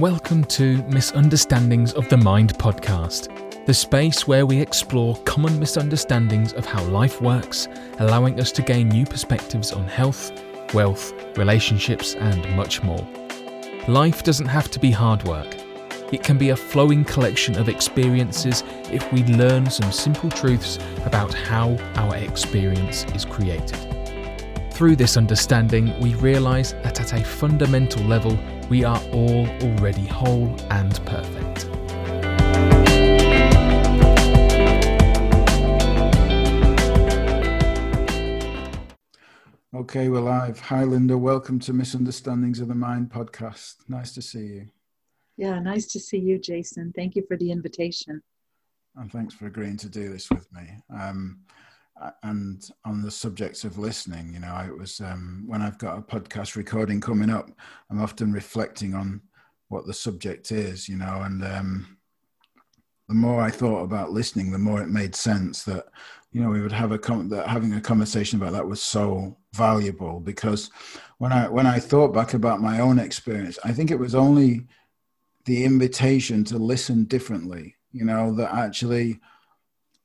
Welcome to Misunderstandings of the Mind podcast, the space where we explore common misunderstandings of how life works, allowing us to gain new perspectives on health, wealth, relationships, and much more. Life doesn't have to be hard work. It can be a flowing collection of experiences if we learn some simple truths about how our experience is created. Through this understanding, we realise that at a fundamental level, we are all already whole and perfect. Okay, we're live. Hi, Linda. Welcome to Misunderstandings of the Mind podcast. Nice to see you. Yeah, nice to see you, Jason. Thank you for the invitation. And thanks for agreeing to do this with me. Um, and on the subject of listening, you know, it was um, when I've got a podcast recording coming up, I'm often reflecting on what the subject is, you know, and um, the more I thought about listening, the more it made sense that, you know, we would have a com- that having a conversation about that was so valuable because when I when I thought back about my own experience, I think it was only the invitation to listen differently, you know, that actually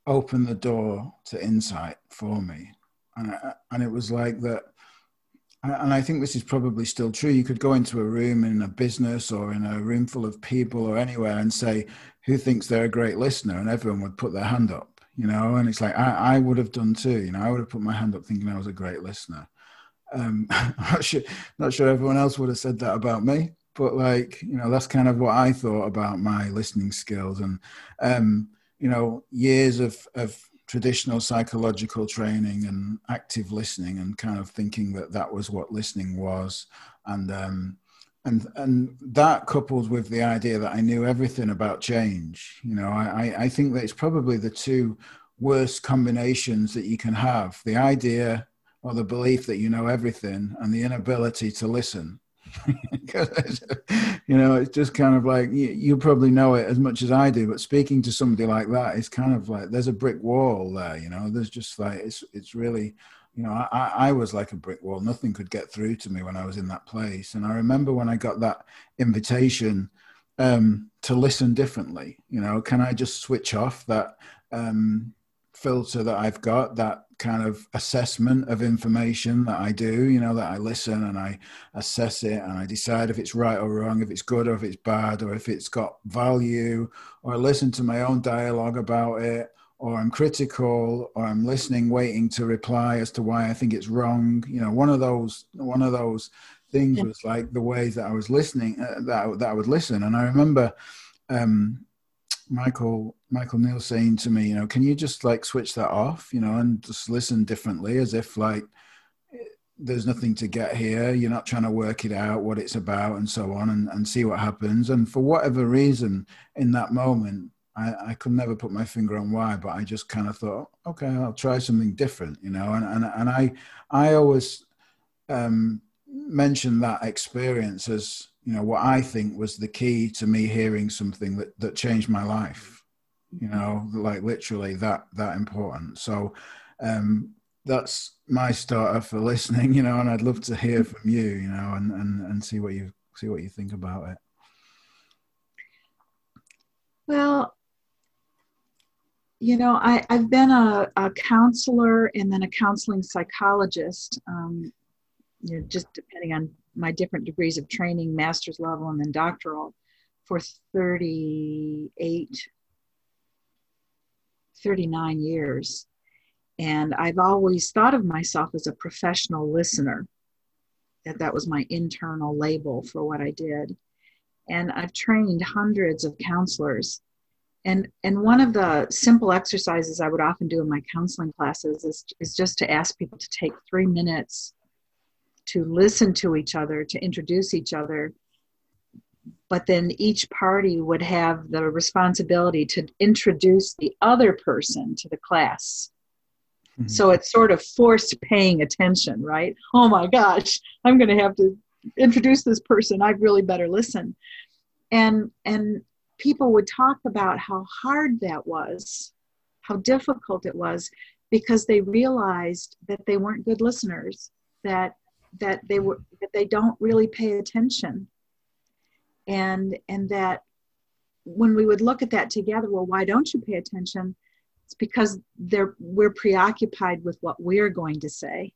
opened the door to insight for me. And, I, and it was like that. And I think this is probably still true. You could go into a room in a business or in a room full of people or anywhere and say, Who thinks they're a great listener? And everyone would put their hand up, you know. And it's like, I, I would have done too. You know, I would have put my hand up thinking I was a great listener. Um, I'm not sure, not sure everyone else would have said that about me, but like, you know, that's kind of what I thought about my listening skills. And, um, you know years of of traditional psychological training and active listening and kind of thinking that that was what listening was. And um, and and that coupled with the idea that I knew everything about change you know I I think that it's probably the two worst combinations that you can have the idea or the belief that you know everything and the inability to listen you know, it's just kind of like you, you, probably know it as much as I do, but speaking to somebody like that is kind of like there's a brick wall there. You know, there's just like it's it's really, you know, I, I was like a brick wall. Nothing could get through to me when I was in that place. And I remember when I got that invitation um, to listen differently. You know, can I just switch off that um, filter that I've got that kind of assessment of information that I do, you know, that I listen and I assess it and I decide if it's right or wrong, if it's good or if it's bad, or if it's got value, or I listen to my own dialogue about it, or I'm critical, or I'm listening, waiting to reply as to why I think it's wrong. You know, one of those, one of those things was like the ways that I was listening, uh, that, that I would listen. And I remember, um, Michael Michael Neill saying to me, you know, can you just like switch that off, you know, and just listen differently, as if like there's nothing to get here. You're not trying to work it out what it's about and so on, and, and see what happens. And for whatever reason, in that moment, I, I could never put my finger on why, but I just kind of thought, okay, I'll try something different, you know. And and and I I always um, mention that experience as you know what I think was the key to me hearing something that that changed my life. You know, like literally that that important. So um, that's my starter for listening. You know, and I'd love to hear from you. You know, and and and see what you see what you think about it. Well, you know, I, I've been a, a counselor and then a counseling psychologist, um, you know, just depending on my different degrees of training, master's level and then doctoral, for 38, 39 years. And I've always thought of myself as a professional listener, that that was my internal label for what I did. And I've trained hundreds of counselors. And, and one of the simple exercises I would often do in my counseling classes is, is just to ask people to take three minutes to listen to each other, to introduce each other. But then each party would have the responsibility to introduce the other person to the class. Mm-hmm. So it's sort of forced paying attention, right? Oh my gosh, I'm going to have to introduce this person. I'd really better listen. And and people would talk about how hard that was, how difficult it was because they realized that they weren't good listeners, that that they were that they don't really pay attention. And and that when we would look at that together well why don't you pay attention? It's because they're we're preoccupied with what we're going to say.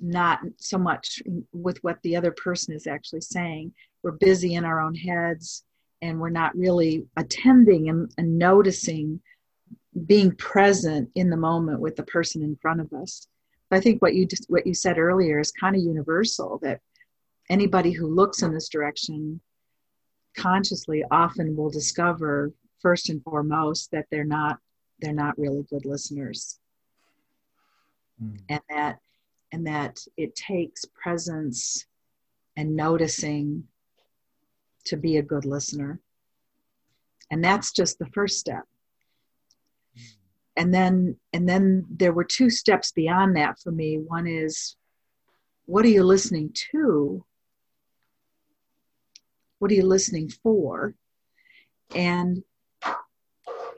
Not so much with what the other person is actually saying. We're busy in our own heads and we're not really attending and, and noticing being present in the moment with the person in front of us i think what you just what you said earlier is kind of universal that anybody who looks in this direction consciously often will discover first and foremost that they're not they're not really good listeners. Mm. and that and that it takes presence and noticing to be a good listener. And that's just the first step and then and then there were two steps beyond that for me one is what are you listening to what are you listening for? And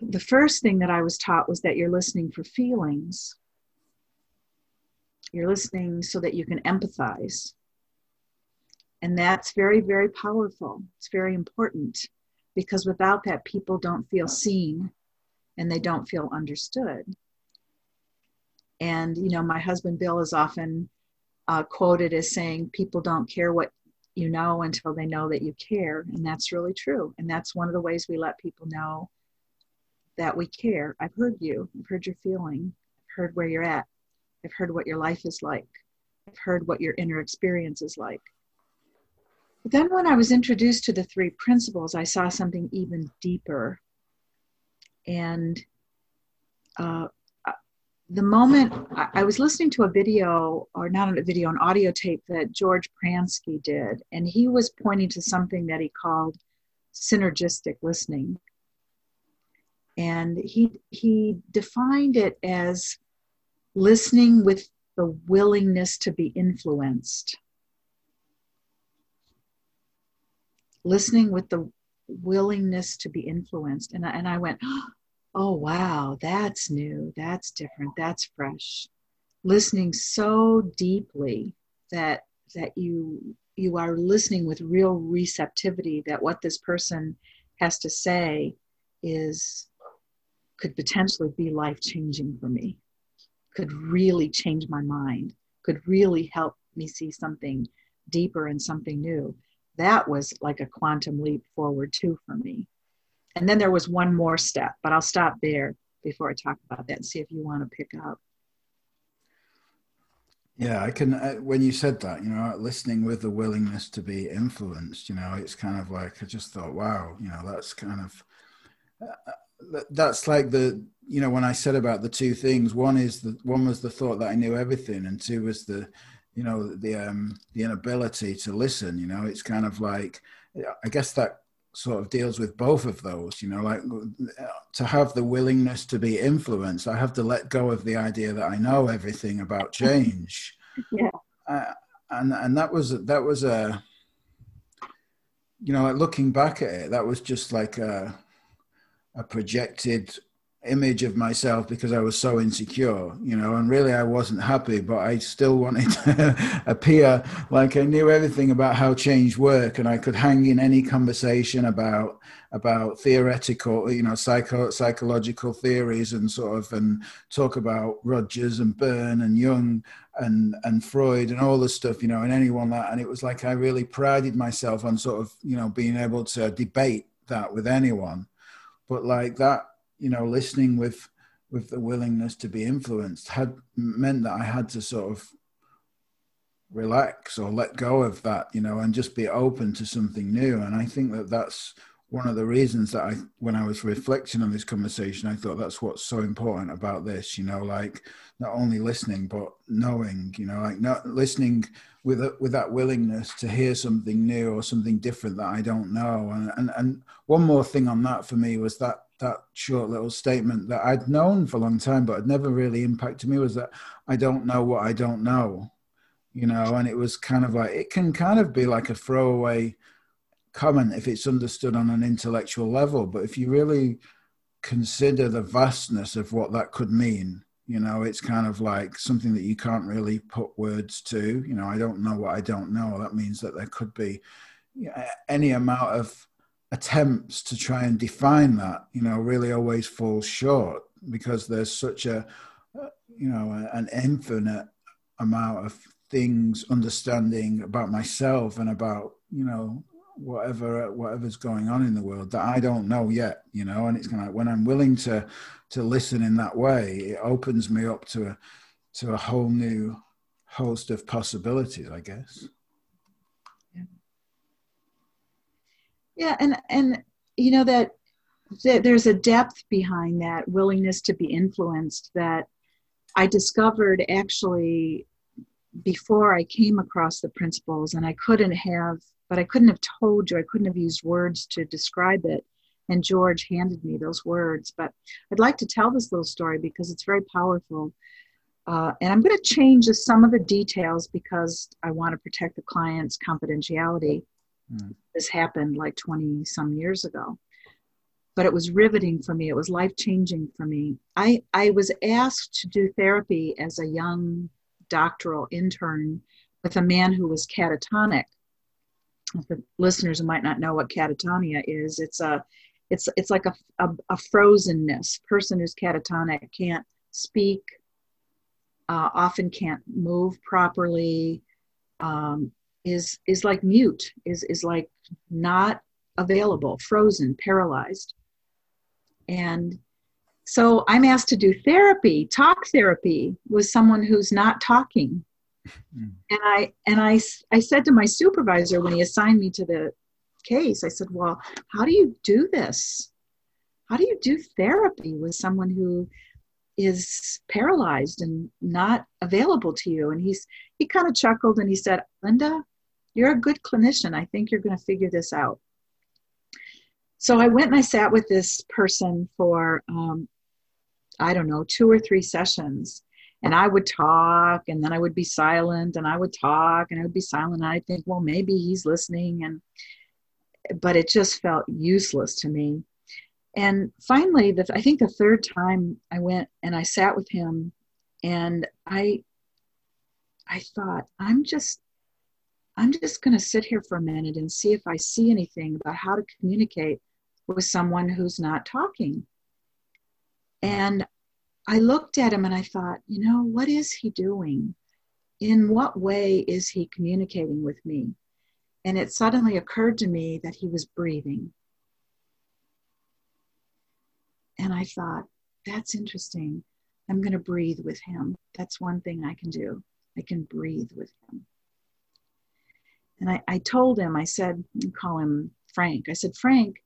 the first thing that I was taught was that you're listening for feelings. You're listening so that you can empathize. And that's very, very powerful. It's very important because without that, people don't feel seen and they don't feel understood. And, you know, my husband Bill is often uh, quoted as saying, People don't care what you know until they know that you care. And that's really true. And that's one of the ways we let people know that we care. I've heard you, I've heard your feeling, I've heard where you're at, I've heard what your life is like, I've heard what your inner experience is like. But then when I was introduced to the three principles, I saw something even deeper. And uh, the moment I, was listening to a video, or not a video, an audio tape that George Pransky did, and he was pointing to something that he called synergistic listening. And he, he defined it as listening with the willingness to be influenced. Listening with the willingness to be influenced. And I, and I went, oh, wow that's new. That's different. That's fresh. Listening so deeply that that you you are listening with real receptivity that what this person has to say is could potentially be life changing for me could really change my mind could really help me see something deeper and something new that was like a quantum leap forward too for me and then there was one more step, but I'll stop there before I talk about that and see if you want to pick up. Yeah, I can. Uh, when you said that, you know, listening with the willingness to be influenced, you know, it's kind of like I just thought, wow, you know, that's kind of uh, that's like the you know when I said about the two things. One is the one was the thought that I knew everything, and two was the you know the um the inability to listen. You know, it's kind of like I guess that sort of deals with both of those you know like to have the willingness to be influenced i have to let go of the idea that i know everything about change yeah uh, and and that was that was a you know like looking back at it that was just like a a projected image of myself because I was so insecure, you know, and really I wasn't happy, but I still wanted to appear like I knew everything about how change work and I could hang in any conversation about about theoretical, you know, psycho psychological theories and sort of and talk about Rogers and Berne and Jung and and Freud and all this stuff, you know, and anyone that and it was like I really prided myself on sort of, you know, being able to debate that with anyone. But like that you know, listening with with the willingness to be influenced had meant that I had to sort of relax or let go of that, you know, and just be open to something new. And I think that that's one of the reasons that I, when I was reflecting on this conversation, I thought that's what's so important about this, you know, like not only listening, but knowing, you know, like not listening with, a, with that willingness to hear something new or something different that I don't know. And, and, and one more thing on that for me was that that short little statement that I'd known for a long time, but had never really impacted me was that I don't know what I don't know, you know, and it was kind of like, it can kind of be like a throwaway comment if it's understood on an intellectual level. But if you really consider the vastness of what that could mean, you know, it's kind of like something that you can't really put words to, you know, I don't know what I don't know. That means that there could be any amount of attempts to try and define that, you know, really always falls short because there's such a, uh, you know, an infinite amount of things, understanding about myself and about, you know, whatever whatever's going on in the world that I don't know yet, you know. And it's kind of like when I'm willing to to listen in that way, it opens me up to a to a whole new host of possibilities, I guess. Yeah, yeah and and you know that, that there's a depth behind that willingness to be influenced that I discovered actually before I came across the principles, and I couldn't have, but I couldn't have told you, I couldn't have used words to describe it. And George handed me those words. But I'd like to tell this little story because it's very powerful. Uh, and I'm going to change some of the details because I want to protect the client's confidentiality. Mm. This happened like 20 some years ago. But it was riveting for me. It was life changing for me. I, I was asked to do therapy as a young doctoral intern with a man who was catatonic. Listeners might not know what catatonia is, it's a it's it's like a, a, a frozenness. Person who's catatonic can't speak, uh, often can't move properly, um, is is like mute, is is like not available, frozen, paralyzed. And so I'm asked to do therapy, talk therapy with someone who's not talking. Mm. And I and I I said to my supervisor when he assigned me to the case, I said, "Well, how do you do this? How do you do therapy with someone who is paralyzed and not available to you?" And he's he kind of chuckled and he said, "Linda, you're a good clinician. I think you're going to figure this out." So I went and I sat with this person for um, I don't know, two or three sessions. And I would talk and then I would be silent and I would talk and I would be silent. And I'd think, well, maybe he's listening. And, but it just felt useless to me. And finally, the, I think the third time I went and I sat with him and I, I thought, I'm just, I'm just going to sit here for a minute and see if I see anything about how to communicate with someone who's not talking. Mm-hmm. And I looked at him and I thought, you know, what is he doing? In what way is he communicating with me? And it suddenly occurred to me that he was breathing. And I thought, that's interesting. I'm going to breathe with him. That's one thing I can do. I can breathe with him. And I, I told him, I said, call him Frank. I said, Frank,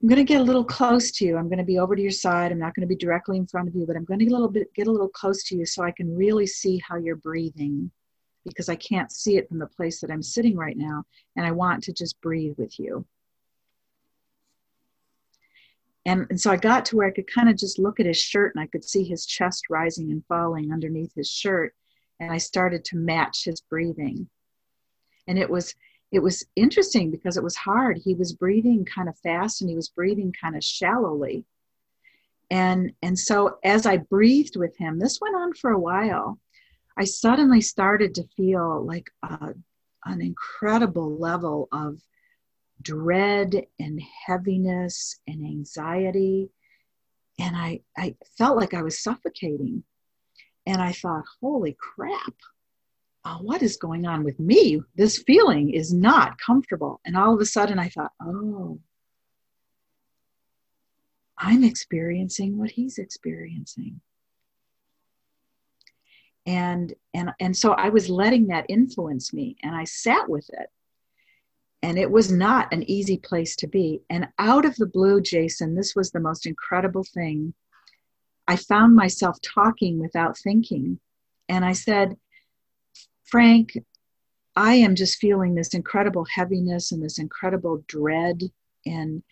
I'm going to get a little close to you. I'm going to be over to your side. I'm not going to be directly in front of you, but I'm going to get a little bit get a little close to you so I can really see how you're breathing because I can't see it from the place that I'm sitting right now and I want to just breathe with you. And, and so I got to where I could kind of just look at his shirt and I could see his chest rising and falling underneath his shirt and I started to match his breathing. And it was it was interesting because it was hard. He was breathing kind of fast and he was breathing kind of shallowly. And, and so as I breathed with him, this went on for a while. I suddenly started to feel like a, an incredible level of dread and heaviness and anxiety. And I, I felt like I was suffocating. And I thought, holy crap, oh, what is going on with me? This feeling is not comfortable. And all of a sudden I thought, oh, I'm experiencing what he's experiencing. And, and, and so I was letting that influence me and I sat with it. And it was not an easy place to be. And out of the blue, Jason, this was the most incredible thing. I found myself talking without thinking. And I said, Frank, I am just feeling this incredible heaviness and this incredible dread and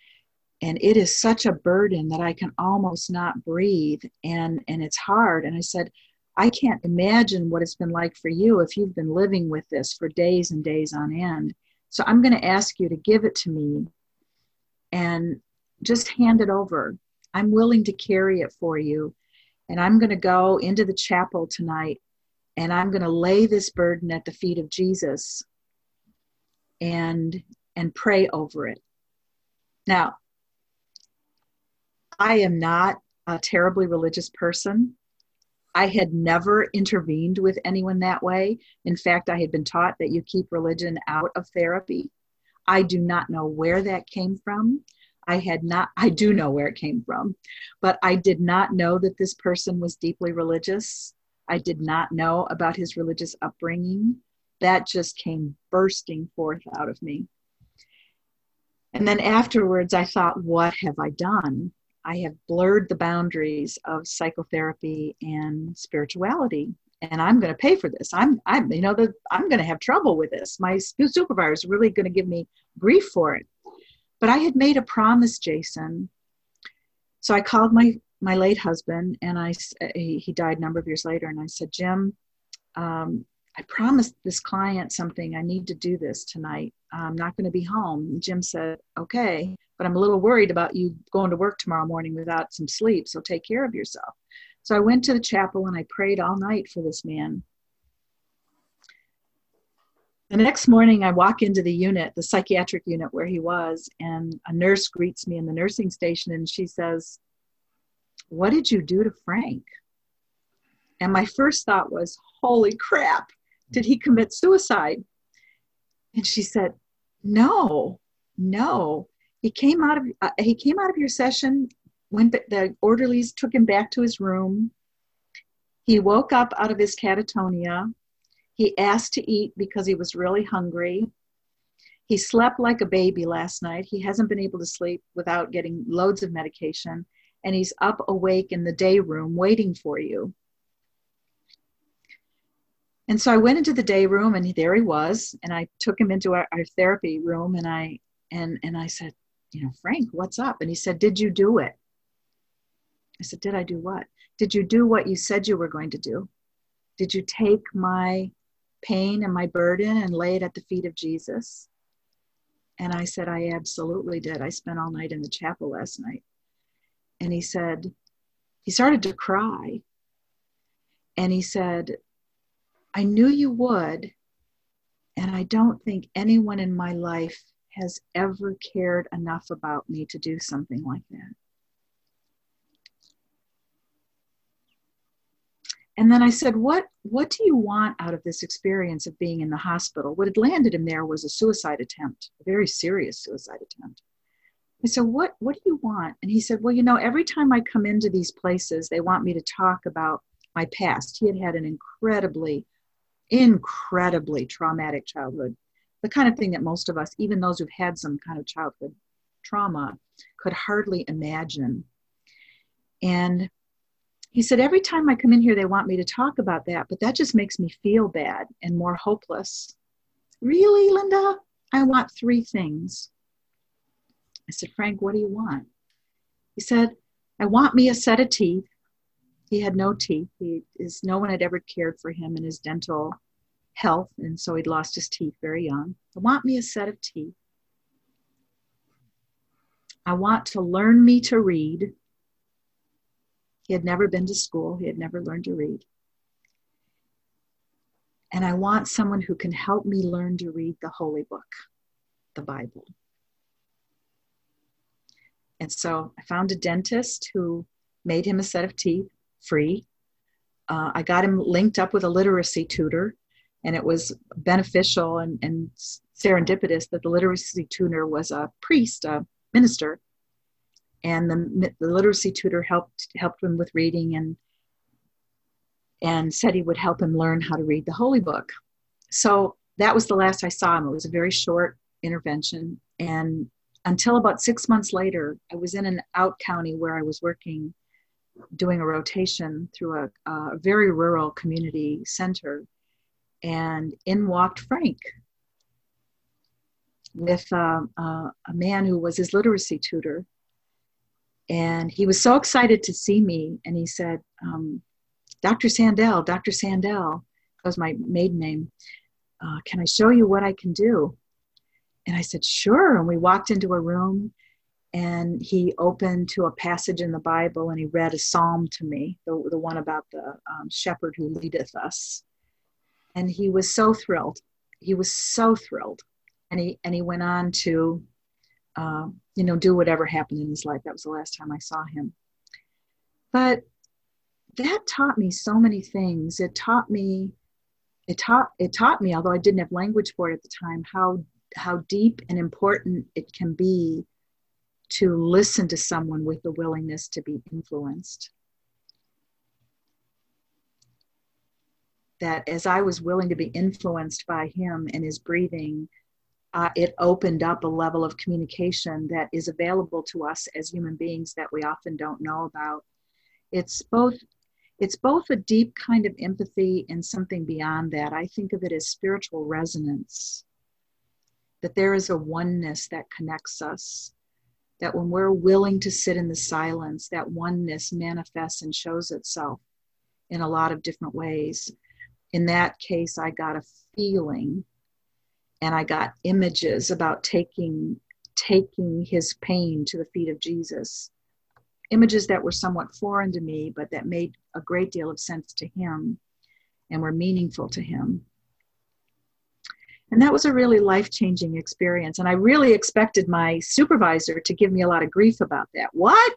and it is such a burden that I can almost not breathe and and it's hard and I said I can't imagine what it's been like for you if you've been living with this for days and days on end. So I'm going to ask you to give it to me and just hand it over. I'm willing to carry it for you. And I'm going to go into the chapel tonight and I'm going to lay this burden at the feet of Jesus. and and pray over it. Now, I am not a terribly religious person. I had never intervened with anyone that way. In fact, I had been taught that you keep religion out of therapy. I do not know where that came from. I had not, I do know where it came from, but I did not know that this person was deeply religious. I did not know about his religious upbringing. That just came bursting forth out of me. And then afterwards, I thought, what have I done? I have blurred the boundaries of psychotherapy and spirituality, and I'm going to pay for this. I'm, I'm, you know, the, I'm going to have trouble with this. My supervisor is really going to give me grief for it. But I had made a promise, Jason. So I called my my late husband, and I he, he died a number of years later, and I said, Jim, um, I promised this client something. I need to do this tonight. I'm not going to be home. Jim said, Okay, but I'm a little worried about you going to work tomorrow morning without some sleep. So take care of yourself. So I went to the chapel and I prayed all night for this man. The next morning, I walk into the unit, the psychiatric unit where he was, and a nurse greets me in the nursing station and she says, What did you do to Frank? And my first thought was, Holy crap, did he commit suicide? And she said, No, no. He came out of uh, he came out of your session when the orderlies took him back to his room. He woke up out of his catatonia he asked to eat because he was really hungry. He slept like a baby last night. He hasn't been able to sleep without getting loads of medication. And he's up awake in the day room waiting for you. And so I went into the day room and there he was. And I took him into our, our therapy room and I and and I said, you know, Frank, what's up? And he said, Did you do it? I said, Did I do what? Did you do what you said you were going to do? Did you take my pain and my burden and lay it at the feet of Jesus? And I said, I absolutely did. I spent all night in the chapel last night. And he said, he started to cry. And he said, I knew you would. And I don't think anyone in my life has ever cared enough about me to do something like that. And then I said, what, what do you want out of this experience of being in the hospital? What had landed him there was a suicide attempt, a very serious suicide attempt. I said, what, what do you want? And he said, well, you know, every time I come into these places, they want me to talk about my past. He had had an incredibly, incredibly traumatic childhood, the kind of thing that most of us, even those who've had some kind of childhood trauma, could hardly imagine. And he said, Every time I come in here, they want me to talk about that, but that just makes me feel bad and more hopeless. Really, Linda? I want three things. I said, Frank, what do you want? He said, I want me a set of teeth. He had no teeth. He is no one had ever cared for him in his dental health, and so he'd lost his teeth very young. I want me a set of teeth. I want to learn me to read. He had never been to school, he had never learned to read. And I want someone who can help me learn to read the Holy Book, the Bible. And so I found a dentist who made him a set of teeth free. Uh, I got him linked up with a literacy tutor, and it was beneficial and, and serendipitous that the literacy tutor was a priest, a minister, and the, the literacy tutor helped helped him with reading and and said he would help him learn how to read the holy book. So that was the last i saw him. It was a very short intervention. And until about six months later i was in an out county where i was working doing a rotation through a, a very rural community center and in walked frank with uh, uh, a man who was his literacy tutor and he was so excited to see me. And he said, um, Dr. Sandell, Dr. Sandell, that was my maiden name. Uh, can I show you what I can do? And I said, sure. And we walked into a room and he opened to a passage in the Bible and he read a psalm to me, the, the one about the um, shepherd who leadeth us. And he was so thrilled. He was so thrilled. and he and he went on to uh, you know do whatever happened in his life that was the last time i saw him but that taught me so many things it taught me it taught it taught me although i didn't have language for it at the time how how deep and important it can be to listen to someone with the willingness to be influenced. That as i was willing to be influenced by him and his breathing uh, it opened up a level of communication that is available to us as human beings that we often don't know about. It's both it's both a deep kind of empathy and something beyond that. I think of it as spiritual resonance that there is a oneness that connects us that when we're willing to sit in the silence that oneness manifests and shows itself in a lot of different ways in that case i got a feeling and I got images about taking taking his pain to the feet of Jesus. Images that were somewhat foreign to me, but that made a great deal of sense to him and were meaningful to him. And that was a really life changing experience. And I really expected my supervisor to give me a lot of grief about that. What?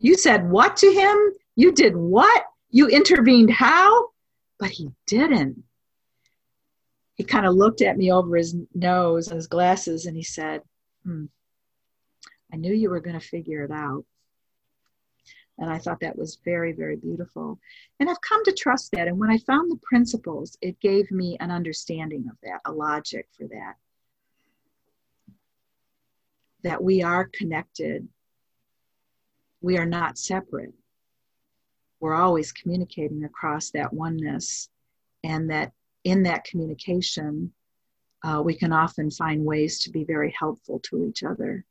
You said what to him? You did what? You intervened how? But he didn't he kind of looked at me over his nose and his glasses and he said, hmm, I knew you were going to figure it out. And I thought that was very, very beautiful. And I've come to trust that. And when I found the principles, it gave me an understanding of that, a logic for that. That we are connected, we are not separate. We're always communicating across that oneness, and that in that communication, uh, we can often find ways to be very helpful to each other.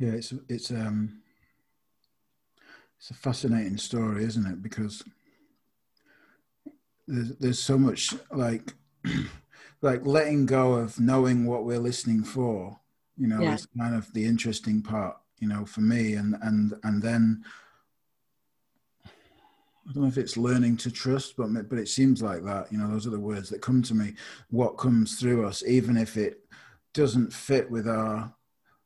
Yeah, it's it's um it's a fascinating story, isn't it? Because there's there's so much like like letting go of knowing what we're listening for you know yeah. is kind of the interesting part you know for me and and and then I don't know if it's learning to trust, but but it seems like that. You know, those are the words that come to me. What comes through us, even if it doesn't fit with our,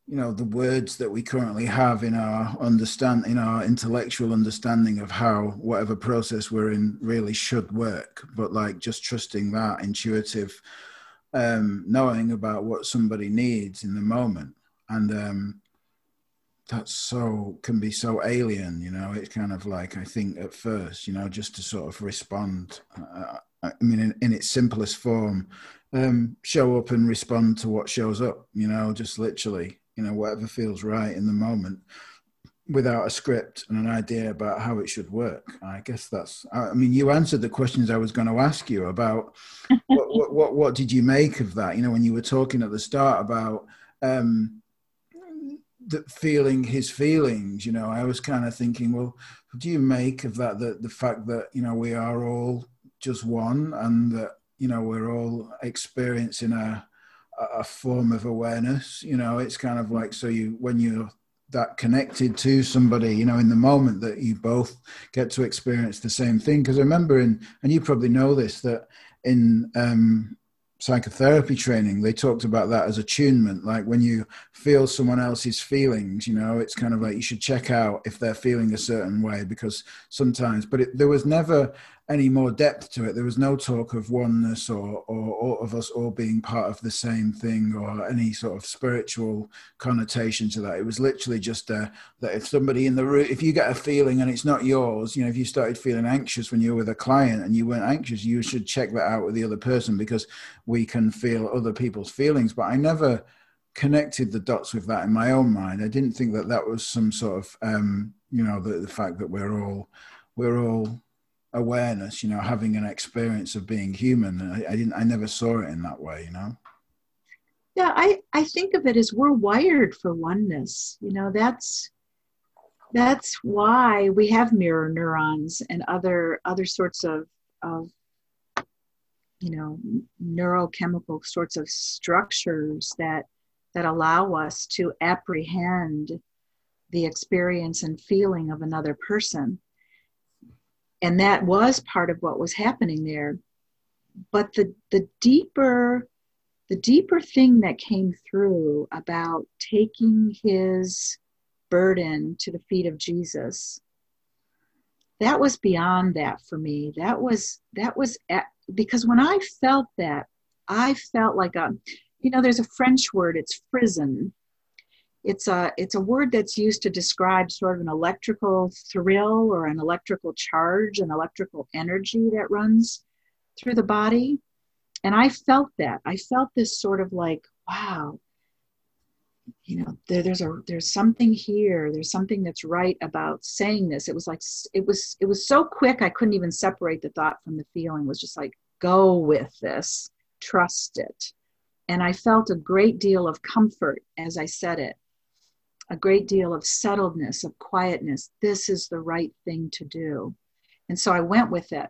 you know, the words that we currently have in our understand, in our intellectual understanding of how whatever process we're in really should work. But like just trusting that intuitive um, knowing about what somebody needs in the moment, and um, that's so can be so alien. You know, it's kind of like I think at first, you know, just to sort of respond. Uh, I mean, in, in, its simplest form, um, show up and respond to what shows up. You know, just literally, you know, whatever feels right in the moment without a script and an idea about how it should work. I guess that's. I mean, you answered the questions I was going to ask you about. what, what, what, what did you make of that? You know, when you were talking at the start about um, the feeling his feelings. You know, I was kind of thinking, well, what do you make of that? The the fact that you know we are all just one, and that you know we're all experiencing a a form of awareness you know it's kind of like so you when you're that connected to somebody you know in the moment that you both get to experience the same thing. Because i remember in and you probably know this that in um, psychotherapy training they talked about that as attunement. Like when you feel someone else's feelings you know it's kind of like you should check out if they're feeling a certain way because sometimes but it, there was never any more depth to it. There was no talk of oneness or, or, or, of us all being part of the same thing or any sort of spiritual connotation to that. It was literally just uh, that if somebody in the room, if you get a feeling and it's not yours, you know, if you started feeling anxious when you were with a client and you weren't anxious, you should check that out with the other person because we can feel other people's feelings. But I never connected the dots with that in my own mind. I didn't think that that was some sort of, um, you know, the, the fact that we're all, we're all awareness you know having an experience of being human I, I, didn't i never saw it in that way you know yeah i i think of it as we're wired for oneness you know that's that's why we have mirror neurons and other other sorts of of you know neurochemical sorts of structures that that allow us to apprehend the experience and feeling of another person. And that was part of what was happening there. But the, the deeper the deeper thing that came through about taking his burden to the feet of Jesus that was beyond that for me that was that was at, because when i felt that i felt like a you know there's a french word it's frisson it's a it's a word that's used to describe sort of an electrical thrill or an electrical charge an electrical energy that runs through the body. And i felt that. I felt this sort of like wow you know there, there's a there's something here. There's something that's right about saying this. It was like it was it was so quick i couldn't even separate the thought from the feeling. It was just like go with this. Trust it. And i felt a great deal of comfort as i said it a great deal of settledness of quietness this is the right thing to do and so i went with it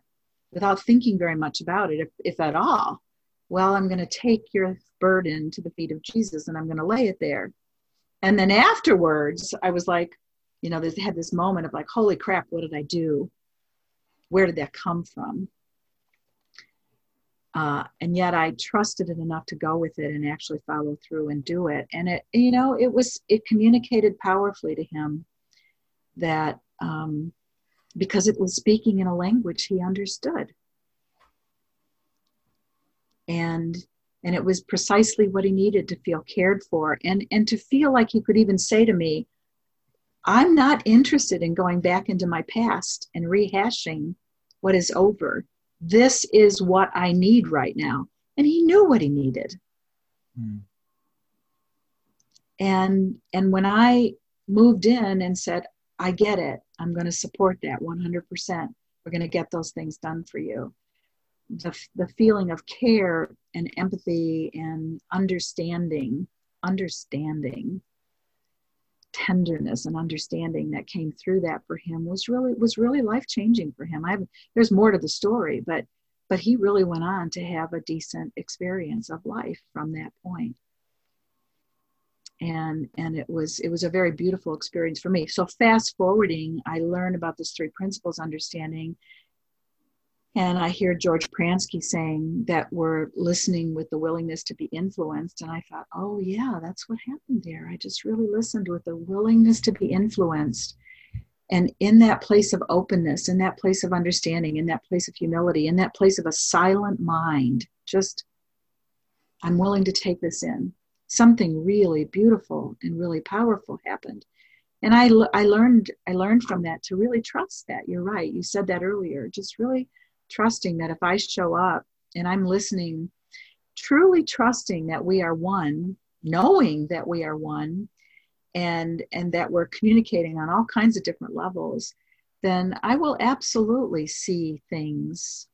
without thinking very much about it if, if at all well i'm going to take your burden to the feet of Jesus and I'm going to lay it there. And then afterwards, I was like, you know, they had this moment of like, holy crap, what did I do? Where did that come from? Uh, and yet I trusted it enough to go with it and actually follow through and do it. And it, you know, it was, it communicated powerfully to him that um, because it was speaking in a language he understood. And and it was precisely what he needed to feel cared for and and to feel like he could even say to me i'm not interested in going back into my past and rehashing what is over this is what i need right now. And he knew what he needed. Mm. and and when i moved in and said i get it. I'm going to support that 100% we're going to get those things done for you. The, the feeling of care and empathy and understanding, understanding, tenderness and understanding that came through that for him was really was really life changing for him. I there's more to the story, but but he really went on to have a decent experience of life from that point. point and and it was it was a very beautiful experience for me so fast forwarding i learned about this three principles understanding and I hear George Pransky saying that we're listening with the willingness to be influenced. And I thought, oh, yeah, that's what happened there. I just really listened with the willingness to be influenced. And in that place of openness, in that place of understanding, in that place of humility, in that place of a silent mind, just, I'm willing to take this in. Something really beautiful and really powerful happened. And I, I learned I learned from that to really trust that. You're right. You said that earlier. Just really trusting that if I show up and I'm listening, truly trusting that we are one, knowing that we are one, and and that we're communicating on all kinds of different levels, then I will absolutely see things,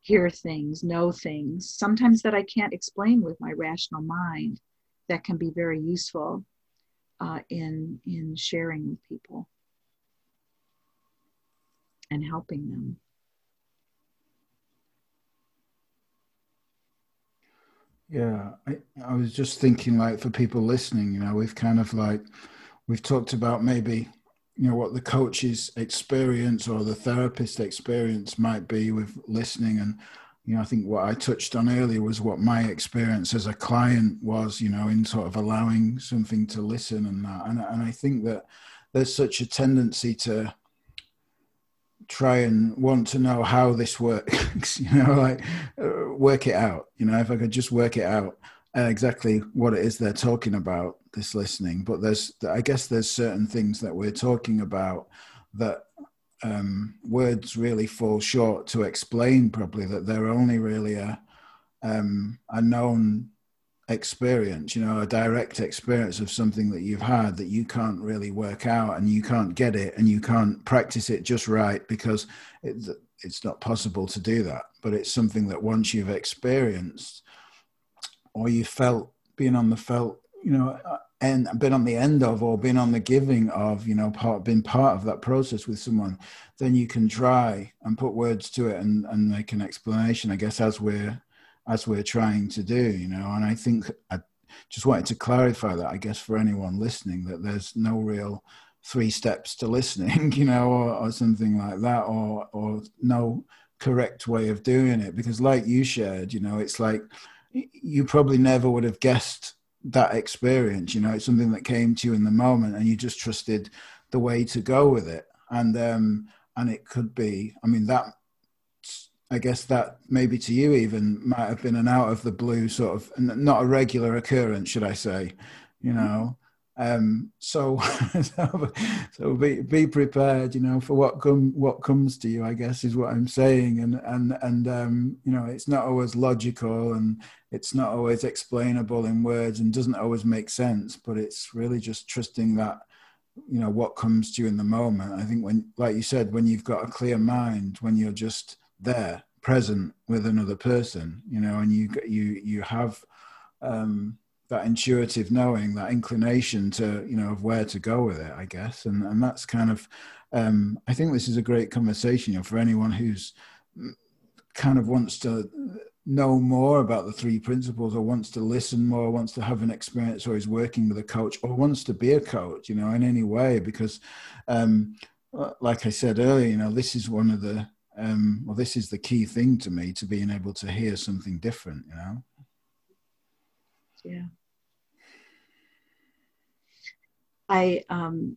hear things, know things, sometimes that I can't explain with my rational mind, that can be very useful uh, in in sharing with people and helping them. Yeah, I, I was just thinking, like, for people listening, you know, we've kind of like, we've talked about maybe, you know, what the coach's experience or the therapist experience might be with listening. And, you know, I think what I touched on earlier was what my experience as a client was, you know, in sort of allowing something to listen and that. And, and I think that there's such a tendency to, try and want to know how this works you know like uh, work it out you know if i could just work it out uh, exactly what it is they're talking about this listening. But there's i guess there's certain things that we're talking about that um, words really fall short to explain probably that they're only really a um, a known experience, you know, a direct experience of something that you've had that you can't really work out and you can't get it and you can't practice it just right because it, it's not possible to do that. But it's something that once you've experienced or you felt being on the felt, you know, uh, and been on the end of or been on the giving of, you know, part been part of that process with someone, then you can try and put words to it and, and make an explanation, I guess, as we're as we're trying to do, you know. And I think I, just wanted to clarify that, I guess, for anyone listening, that there's no real three steps to listening, you know, or, or something like that, or or no correct way of doing it. Because, like you shared, you know, it's like you probably never would have guessed that experience. You know, it's something that came to you in the moment, and you just trusted the way to go with it. And um, and it could be, I mean, that I guess that maybe to you even might have been an out of the blue sort of not a regular occurrence, should I say? You know, um, so so be be prepared, you know, for what come what comes to you. I guess is what I'm saying, and and and um, you know, it's not always logical and it's not always explainable in words and doesn't always make sense, but it's really just trusting that you know what comes to you in the moment. I think when, like you said, when you've got a clear mind, when you're just there present with another person you know and you you you have um that intuitive knowing that inclination to you know of where to go with it i guess. And and that's kind of um i think this is a great conversation you know for anyone who's kind of wants to know more about the three principles or wants to listen more wants to have an experience or is working with a coach or wants to be a coach you know in any way. Because um like i said earlier you know this is one of the um, well, this is the key thing to me to being able to hear something different, you know? Yeah. I, um,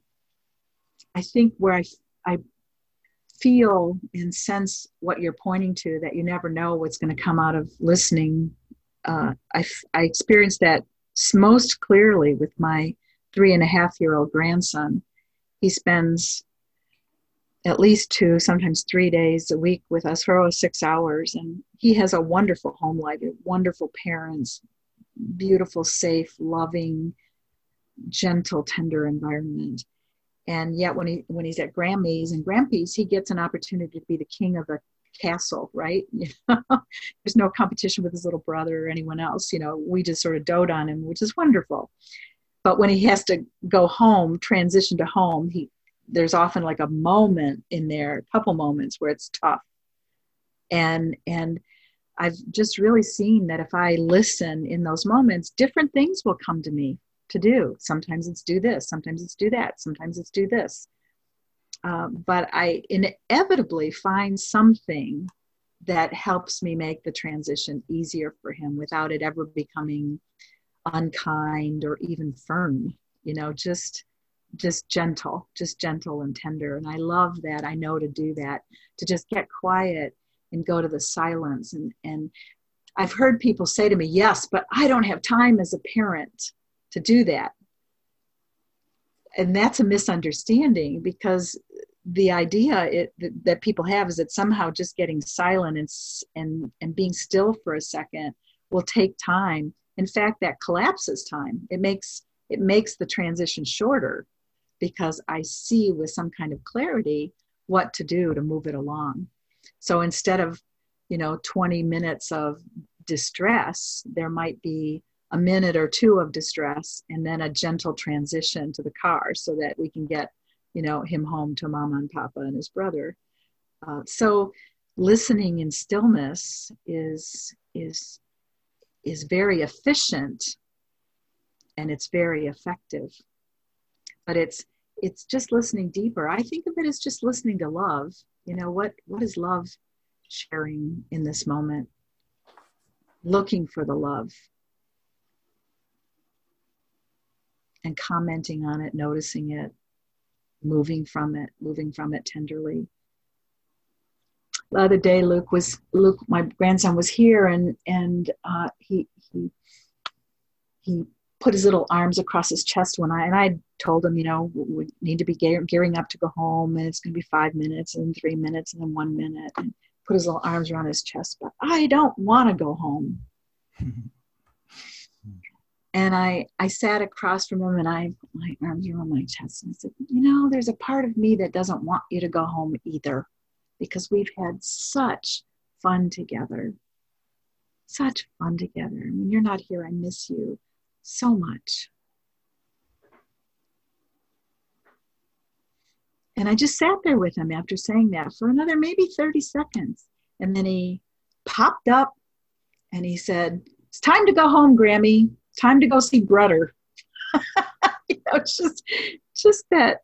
I think where I, I feel and sense what you're pointing to, that you never know what's going to come out of listening. Uh, I, I experienced that most clearly with my three and a half year old grandson. He spends at least two, sometimes three days a week with us for over six hours. And he has a wonderful home life, wonderful parents, beautiful, safe, loving, gentle, tender environment. And yet, when he when he's at Grammy's and Grampy's, he gets an opportunity to be the king of the castle, right? There's no competition with his little brother or anyone else. You know, we just sort of dote on him, which is wonderful. But when he has to go home, transition to home, he there's often like a moment in there, a couple moments where it's tough. And and I've just really seen that if I listen in those moments, different things will come to me to do. Sometimes it's do this, sometimes it's do that, sometimes it's do this. Um, but I inevitably find something that helps me make the transition easier for him without it ever becoming unkind or even firm. You know, just just gentle, just gentle and tender. And I love that. I know to do that, to just get quiet and go to the silence. And, and I've heard people say to me, yes, but I don't have time as a parent to do that. And that's a misunderstanding because the idea it, that people have is that somehow just getting silent and, and, and being still for a second will take time. In fact, that collapses time. It makes it makes the transition shorter because I see with some kind of clarity what to do to move it along. So instead of, you know, 20 minutes of distress, there might be a minute or two of distress and then a gentle transition to the car so that we can get, you know, him home to mama and papa and his brother. Uh, so listening in stillness is is is very efficient and it's very effective but it's it's just listening deeper. I think of it as just listening to love. You know, what what is love sharing in this moment? Looking for the love and commenting on it, noticing it, moving from it, moving from it tenderly. The other day, Luke was Luke, my grandson was here, and and uh, he he he put his little arms across his chest when I and I told him, you know, we need to be gearing up to go home, and it's going to be five minutes, and three minutes, and then one minute, and put his little arms around his chest. But I don't want to go home. and I I sat across from him, and I put my arms around my chest, and I said, you know, there's a part of me that doesn't want you to go home either, because we've had such fun together. Such fun together. When you're not here, I miss you so much. And I just sat there with him after saying that for another maybe 30 seconds. And then he popped up and he said, It's time to go home, Grammy. time to go see brother you know just just that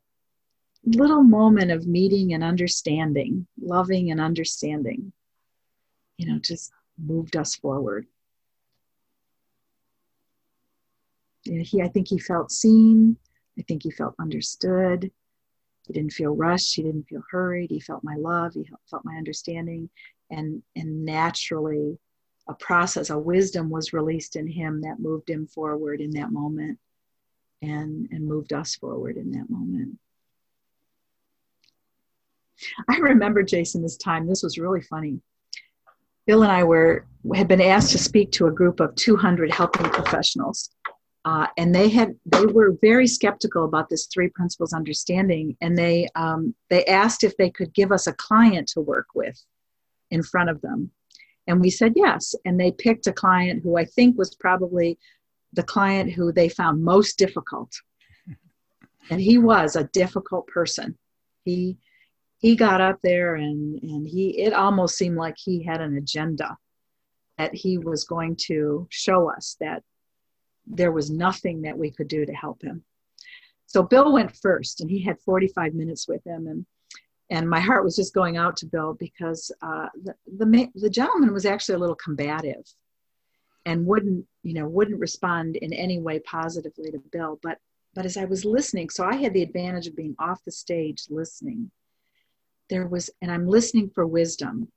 little moment of meeting and understanding loving and understanding you know just moved us forward you know, he i think he felt seen. I think he felt understood. He didn't feel rushed. He didn't feel hurried. He felt my love. He felt my understanding. And and naturally a process a wisdom was released in him that moved him forward in that moment and and moved us forward in that moment. I remember jason this time this was really funny. Bill and i were had been asked to speak to a group of 200 helping professionals uh, and they had they were very skeptical about this three principles understanding. And they um, they asked if they could give us a client to work with in front of them. And we said yes. And they picked a client who i think was probably the client who they found most difficult. And he was a difficult person. He he got up there and and he it almost seemed like he had an agenda that he was going to show us that there was nothing that we could do to help him so bill went first and he had 45 minutes with him and and my heart was just going out to Bill because uh, the, the the gentleman was actually a little combative, and wouldn't you know wouldn't respond in any way positively to Bill. But but as I was listening, so I had the advantage of being off the stage listening. There was, and I'm listening for wisdom.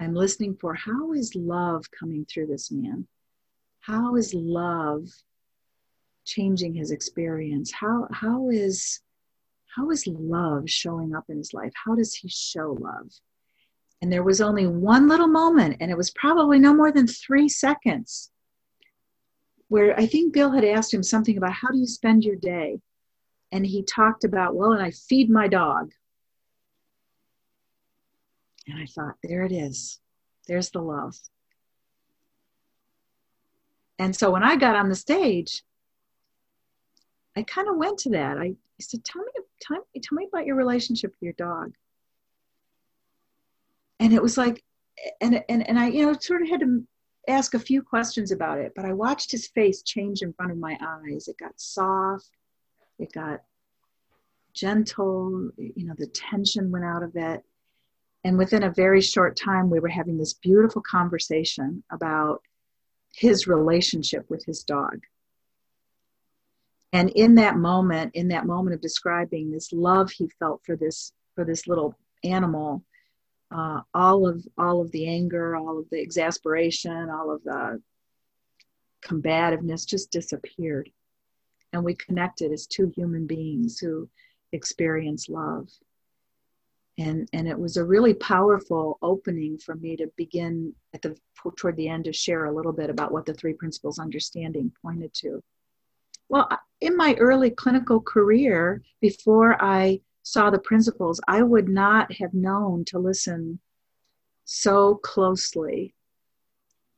I'm listening for how is love coming through this man? How is love changing his experience? How how is how is love showing up in his life? How does he show love? And there was only one little moment, and it was probably no more than three seconds, where I think Bill had asked him something about how do you spend your day? And he talked about, well, and I feed my dog. And I thought, there it is. There's the love. And so when I got on the stage, I kind of went to that. I, said, tell me, tell, me, tell me about your relationship with your dog. And it was like, and, and, and I, you know, sort of had to ask a few questions about it, but I watched his face change in front of my eyes. It got soft, it got gentle, you know, the tension went out of it. And within a very short time, we were having this beautiful conversation about his relationship with his dog. And in that moment in that moment of describing this love he felt for this for this little animal uh, all of all of the anger all of the exasperation all of the combativeness just disappeared. And we connected as two human beings who experience love and and it was a really powerful opening for me to begin at the toward the end to share a little bit about what the three principles understanding pointed to well, in my early clinical career, before I saw the principles, I would not have known to listen so closely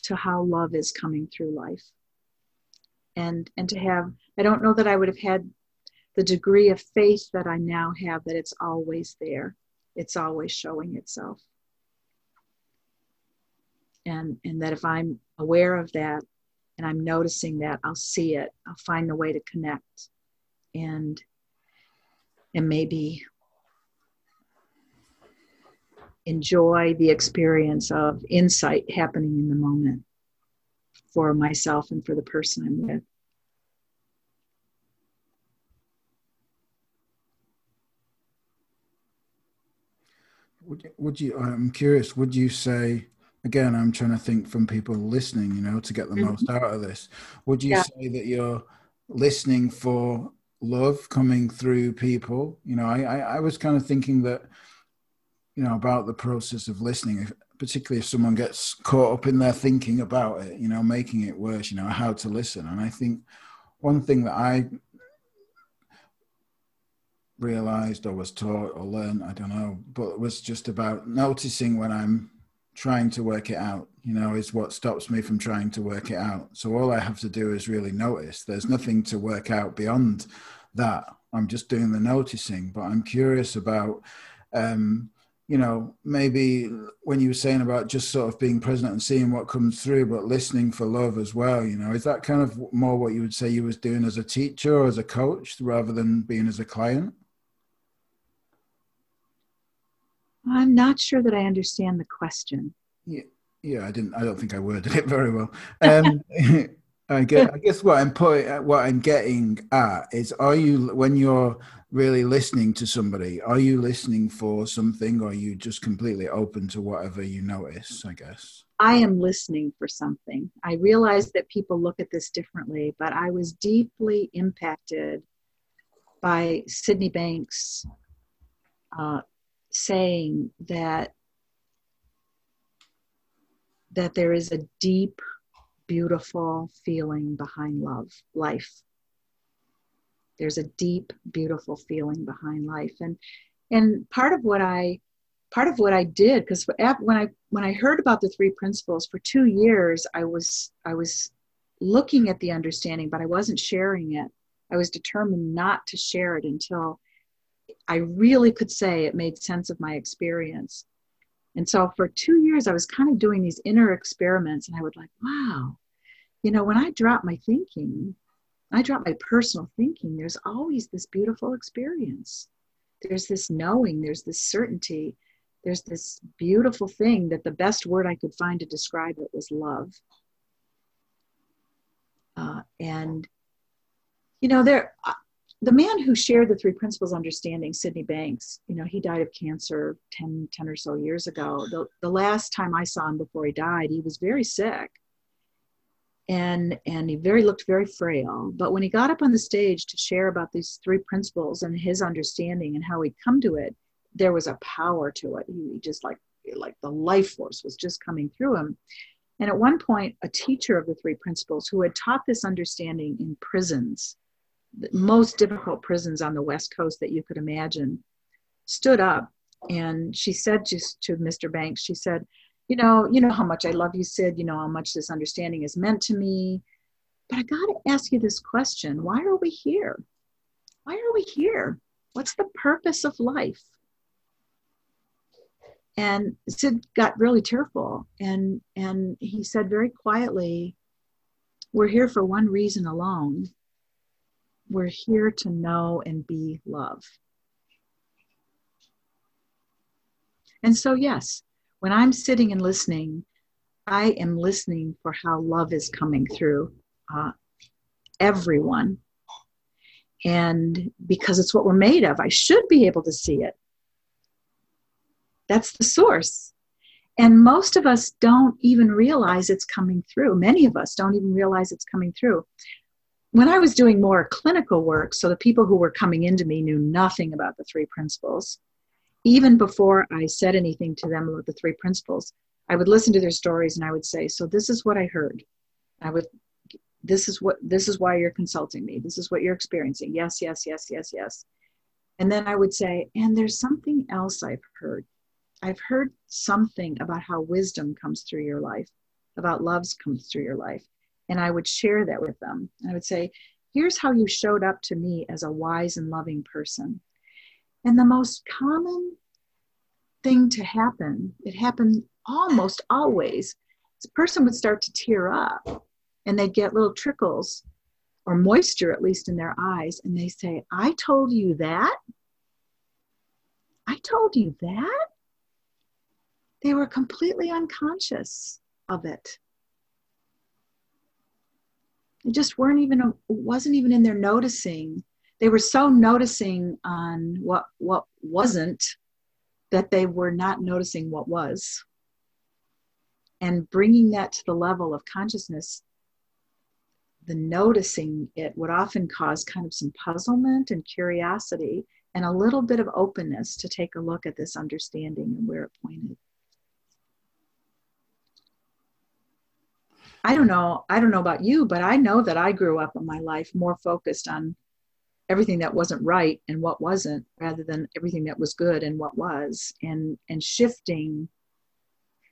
to how love is coming through life. And, and to have, I don't know that I would have had the degree of faith that I now have that it's always there, it's always showing itself. And, and that if I'm aware of that, and I'm noticing that, I'll see it. I'll find the way to connect and and maybe enjoy the experience of insight happening in the moment for myself and for the person I'm with. Would you, would you I'm curious, would you say again, I'm trying to think from people listening, you know, to get the mm-hmm. most out of this. Would you yeah. say that you're listening for love coming through people? You know, I, I, I was kind of thinking that, you know, about the process of listening, if, particularly if someone gets caught up in their thinking about it, you know, making it worse, you know, how to listen. And I think one thing that I realized or was taught or learned, I don't know, but it was just about noticing when I'm trying to work it out you know is what stops me from trying to work it out. So all i have to do is really notice. There's nothing to work out beyond that. I'm just doing the noticing but i'm curious about um, you know, maybe when you were saying about just sort of being present and seeing what comes through, but listening for love as well, you know, is that kind of more what you would say you was doing as a teacher or as a coach rather than being as a client? I'm not sure that I understand the question. Yeah, yeah, I didn't. I don't think I worded it very well. Um, I guess, I guess what I'm putting, what I'm getting at is: Are you when you're really listening to somebody? Are you listening for something, or are you just completely open to whatever you notice? I guess. I am listening for something. I realize that people look at this differently, but I was deeply impacted by Sydney Banks uh, saying that that there is a deep beautiful feeling behind love, life. There's a deep, beautiful feeling behind life. And and part of what I part of what I did, because when I when I heard about the three principles for two years, I was I was looking at the understanding, but I wasn't sharing it. I was determined not to share it until I really could say it made sense of my experience. And so for two years, I was kind of doing these inner experiments, and I would like, wow, you know, when I drop my thinking, I drop my personal thinking, there's always this beautiful experience. There's this knowing, there's this certainty, there's this beautiful thing that the best word I could find to describe it was love. Uh, and, you know, there, the man who shared the three principles understanding sydney banks you know he died of cancer 10, 10 or so years ago. The, the last time i saw him before he died he was very sick. And and he very looked very frail. But when he got up on the stage to share about these three principles and his understanding and how he'd come to it there was a power to it. He just like like the life force was just coming through him. And at one point a teacher of the three principles who had taught this understanding in prisons most difficult prisons on the West Coast that you could imagine, stood up and she said just to Mr. Banks, she said, you know, you know how much I love you, Sid, you know how much this understanding has meant to me. But I got to ask you this question why are we here? Why are we here? What's the purpose of life? And Sid got really tearful and, and he said very quietly, We're here for one reason alone, we're here to know and be love. And so, yes, when I'm sitting and listening, I am listening for how love is coming through uh, everyone. And because it's what we're made of, I should be able to see it. That's the source. And most of us don't even realize it's coming through. Many of us don't even realize it's coming through when I was doing more clinical work, so the people who were coming into me knew nothing about the three principles. Even before I said anything to them about the three principles, I would listen to their stories and I would say, "So this is what I heard." I would, "This is what this is why you're consulting me. This is what you're experiencing." Yes, yes, yes, yes, yes. And then I would say, "And there's something else I've heard. I've heard something about how wisdom comes through your life, about love's comes through your life." And I would share that with them. I would say, Here's how you showed up to me as a wise and loving person. And the most common thing to happen, it happened almost always, the person would start to tear up and they'd get little trickles or moisture, at least in their eyes. And they say, I told you that? I told you that? They were completely unconscious of it. They just weren't even wasn't even in there noticing. They were so noticing on what what wasn't that they were not noticing what was. And bringing that to the level of consciousness, the noticing it would often cause kind of some puzzlement and curiosity and a little bit of openness to take a look at this understanding and where it pointed. I don't know, I don't know about you, but I know that I grew up in my life more focused on everything that wasn't right and what wasn't rather than everything that was good and what was and and shifting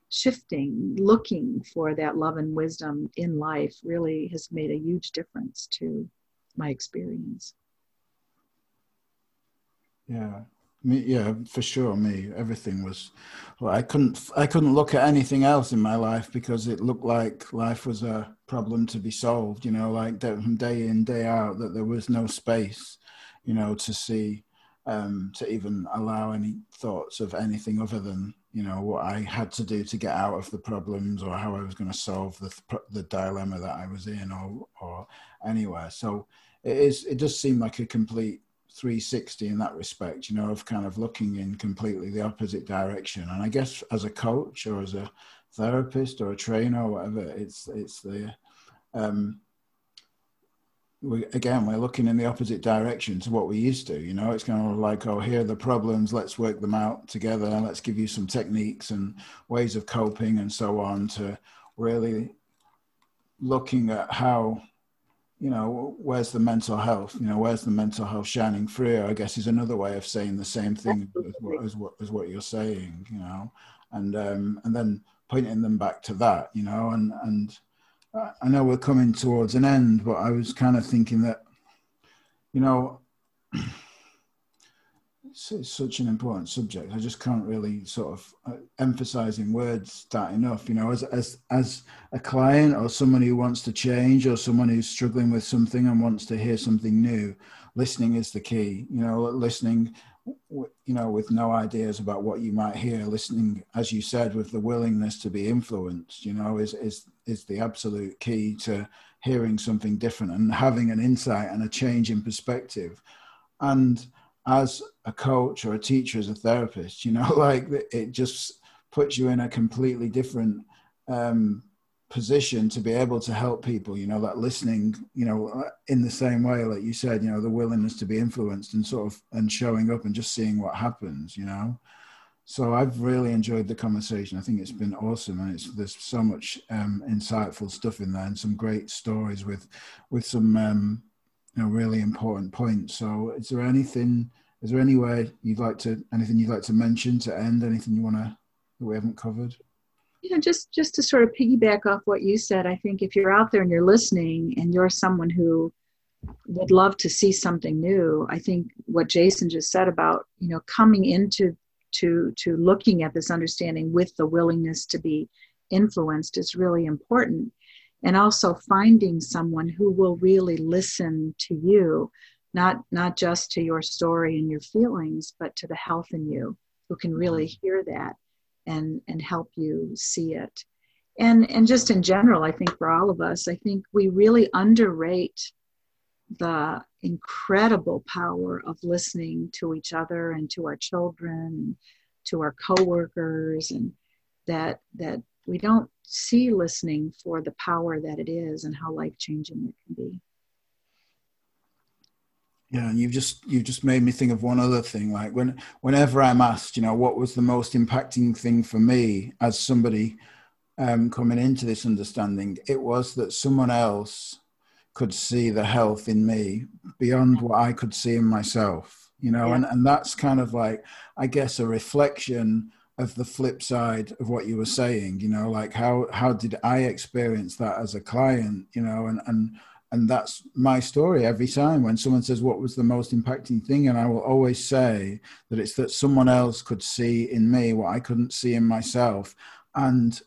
shifting looking for that love and wisdom in life really has made a huge difference to my experience. Yeah Me, yeah, for sure. Me, everything was. Well, I couldn't. I couldn't look at anything else in my life because it looked like life was a problem to be solved. You know, like day in, day out, that there was no space. You know, to see, um, to even allow any thoughts of anything other than you know what I had to do to get out of the problems or how I was going to solve the the dilemma that I was in or or anywhere. So it is. It does seem like a complete 360 in that respect, you know, of kind of looking in completely the opposite direction. And I guess as a coach or as a therapist or a trainer or whatever, it's it's the um, we, again we're looking in the opposite direction to what we used to. You know, it's kind of like oh here are the problems, let's work them out together, let's give you some techniques and ways of coping and so on to really looking at how you know, where's the mental health? You know, where's the mental health shining through? I guess is another way of saying the same thing as what, as what, as what you're saying, you know, and um, and then pointing them back to that, you know, and and I know we're coming towards an end, but I was kind of thinking that, you know. It's such an important subject. I just can't really sort of uh, emphasize in words that enough. You know, as as as a client or someone who wants to change or someone who's struggling with something and wants to hear something new, listening is the key. You know, listening, you know, with no ideas about what you might hear. Listening, as you said, with the willingness to be influenced. You know, is is is the absolute key to hearing something different and having an insight and a change in perspective. And as a coach or a teacher, as a therapist, you know, like it just puts you in a completely different um, position to be able to help people, you know, that listening, you know, in the same way, like you said, you know, the willingness to be influenced and sort of, and showing up and just seeing what happens, you know. So I've really enjoyed the conversation. I think it's been awesome, and it's there's so much um, insightful stuff in there, and some great stories with with some um, you know really important points. So, is there anything? Is there anywhere you'd like to anything you'd like to mention to end? Anything you want to that we haven't covered? Yeah, just just to sort of piggyback off what you said, I think if you're out there and you're listening and you're someone who would love to see something new, I think what Jason just said about you know coming into to to looking at this understanding with the willingness to be influenced is really important and also finding someone who will really listen to you not not just to your story and your feelings but to the health in you who can really mm-hmm. hear that and and help you see it and and just in general i think for all of us i think we really underrate the incredible power of listening to each other and to our children to our coworkers and that that we don't see listening for the power that it is and how life changing it can be. Yeah, and you've just you've just made me think of one other thing. Like when whenever I'm asked, you know, what was the most impacting thing for me as somebody um, coming into this understanding, it was that someone else could see the health in me beyond what I could see in myself. You know, yeah. and, and that's kind of like I guess a reflection of the flip side of what you were saying you know like how how did i experience that as a client you know and and and that's my story every time when someone says what was the most impacting thing? And i will always say that it's that someone else could see in me what i couldn't see in myself. And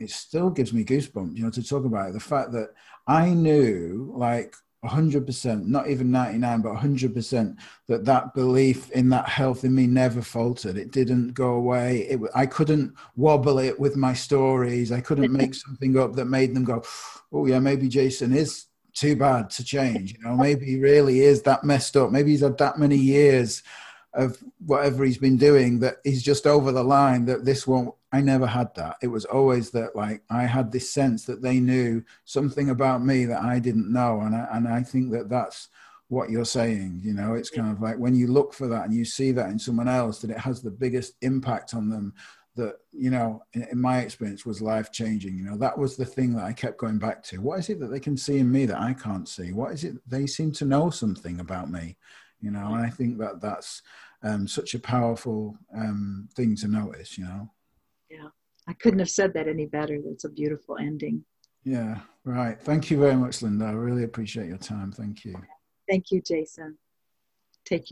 it still gives me goosebumps you know to talk about it. The fact that i knew like 100% not even 99 but 100% that that belief in that health in me never faltered. It didn't go away. It, i couldn't wobble it with my stories. I couldn't make something up that made them go oh yeah maybe jason is too bad to change you know maybe he really is that messed up maybe he's had that many years of whatever he's been doing that he's just over the line that this won't I never had that. It was always that like I had this sense that they knew something about me that I didn't know, and I, and I think that that's what you're saying. You know, it's kind of like when you look for that and you see that in someone else, that it has the biggest impact on them. That you know, in, in my experience, was life changing. You know, that was the thing that I kept going back to. What is it that they can see in me that I can't see? What is it they seem to know something about me? You know, and I think that that's um, such a powerful um, thing to notice. You know. Yeah, I couldn't have said that any better. That's a beautiful ending. Yeah, right. Thank you very much, Linda. I really appreciate your time. Thank you. Thank you, Jason. Take care.